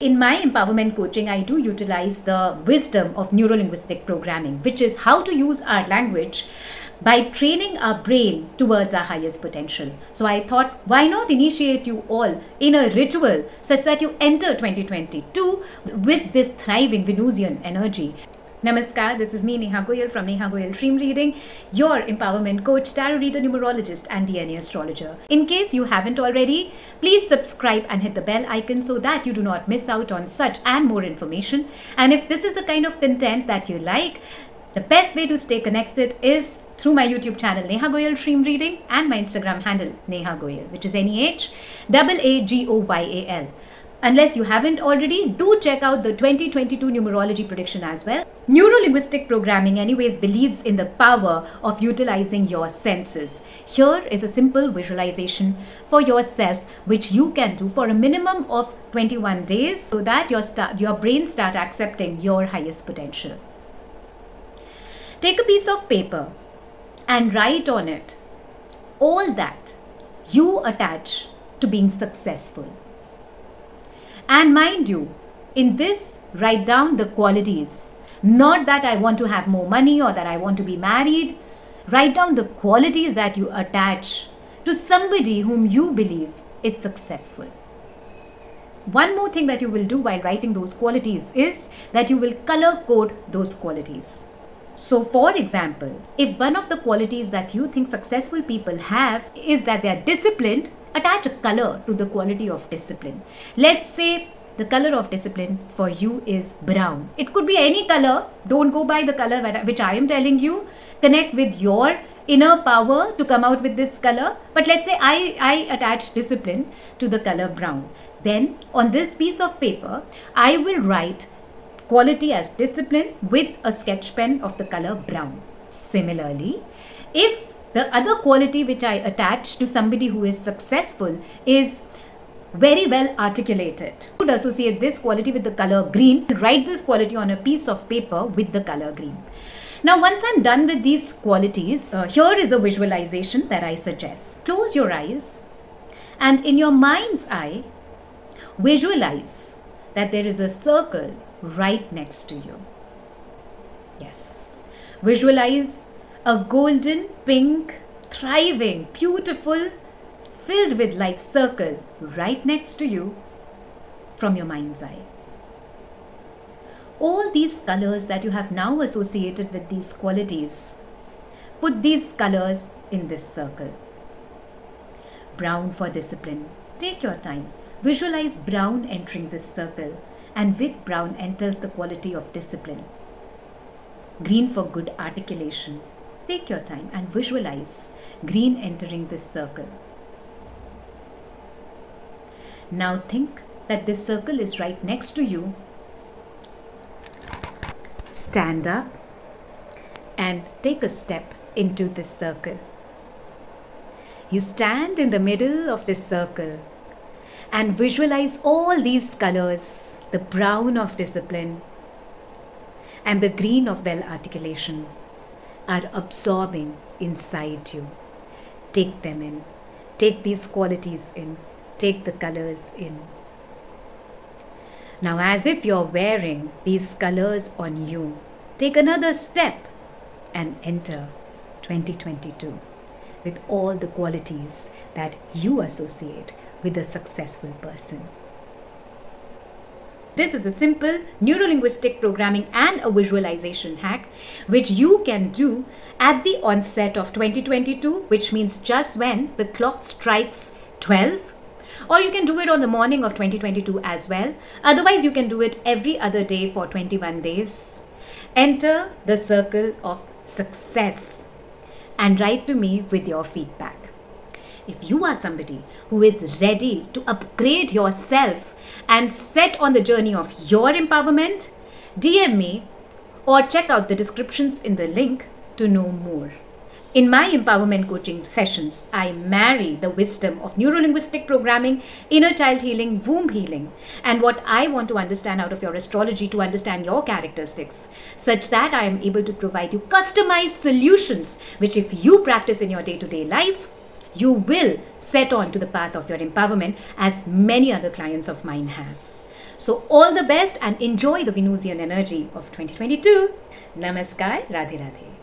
In my empowerment coaching, I do utilize the wisdom of neurolinguistic programming, which is how to use our language by training our brain towards our highest potential. So I thought, why not initiate you all in a ritual such that you enter 2022 with this thriving Venusian energy. Namaskar, this is me Neha Goyal from Neha Goyal Dream Reading, your empowerment coach, tarot reader, numerologist, and DNA astrologer. In case you haven't already, please subscribe and hit the bell icon so that you do not miss out on such and more information. And if this is the kind of content that you like, the best way to stay connected is through my YouTube channel Neha Goyal Dream Reading and my Instagram handle Neha Goyal, which is N E H A A G O Y A L. Unless you haven't already, do check out the 2022 numerology prediction as well. Neurolinguistic programming, anyways, believes in the power of utilizing your senses. Here is a simple visualization for yourself, which you can do for a minimum of 21 days so that your, start, your brain start accepting your highest potential. Take a piece of paper and write on it all that you attach to being successful and mind you, in this, write down the qualities. Not that I want to have more money or that I want to be married. Write down the qualities that you attach to somebody whom you believe is successful. One more thing that you will do while writing those qualities is that you will color code those qualities. So, for example, if one of the qualities that you think successful people have is that they are disciplined, attach a color to the quality of discipline. Let's say the color of discipline for you is brown. It could be any color. Don't go by the color which I am telling you. Connect with your inner power to come out with this color. But let's say I, I attach discipline to the color brown. Then on this piece of paper, I will write quality as discipline with a sketch pen of the color brown. Similarly, if the other quality which I attach to somebody who is successful is very well articulated. I would associate this quality with the color green. Write this quality on a piece of paper with the color green. Now once I'm done with these qualities, uh, here is a visualization that I suggest. Close your eyes and in your mind's eye, visualize that there is a circle right next to you. Yes. Visualize a golden, pink, thriving, beautiful, filled with life circle right next to you from your mind's eye. All these colors that you have now associated with these qualities, put these colors in this circle. Brown for discipline. Take your time. Visualize brown entering this circle and with brown enters the quality of discipline. Green for good articulation. Take your time and visualize green entering this circle. Now think that this circle is right next to you. Stand up and take a step into this circle. You stand in the middle of this circle and visualize all these colors the brown of discipline and the green of well articulation are absorbing inside you. Take them in. Take these qualities in. Take the colors in. Now, as if you're wearing these colors on you, take another step and enter 2022 with all the qualities that you associate with a successful person. This is a simple neurolinguistic programming and a visualization hack which you can do at the onset of 2022, which means just when the clock strikes 12 or you can do it on the morning of 2022 as well. Otherwise, you can do it every other day for 21 days. Enter the circle of success and write to me with your feedback. If you are somebody who is ready to upgrade yourself and set on the journey of your empowerment, DM me or check out the descriptions in the link to know more. In my empowerment coaching sessions, I marry the wisdom of neurolinguistic programming, inner child healing, womb healing, and what I want to understand out of your astrology to understand your characteristics, such that I am able to provide you customized solutions, which, if you practice in your day to day life, you will set on to the path of your empowerment as many other clients of mine have. So all the best and enjoy the Venusian energy of 2022. Namaskar, Radhe Radhe.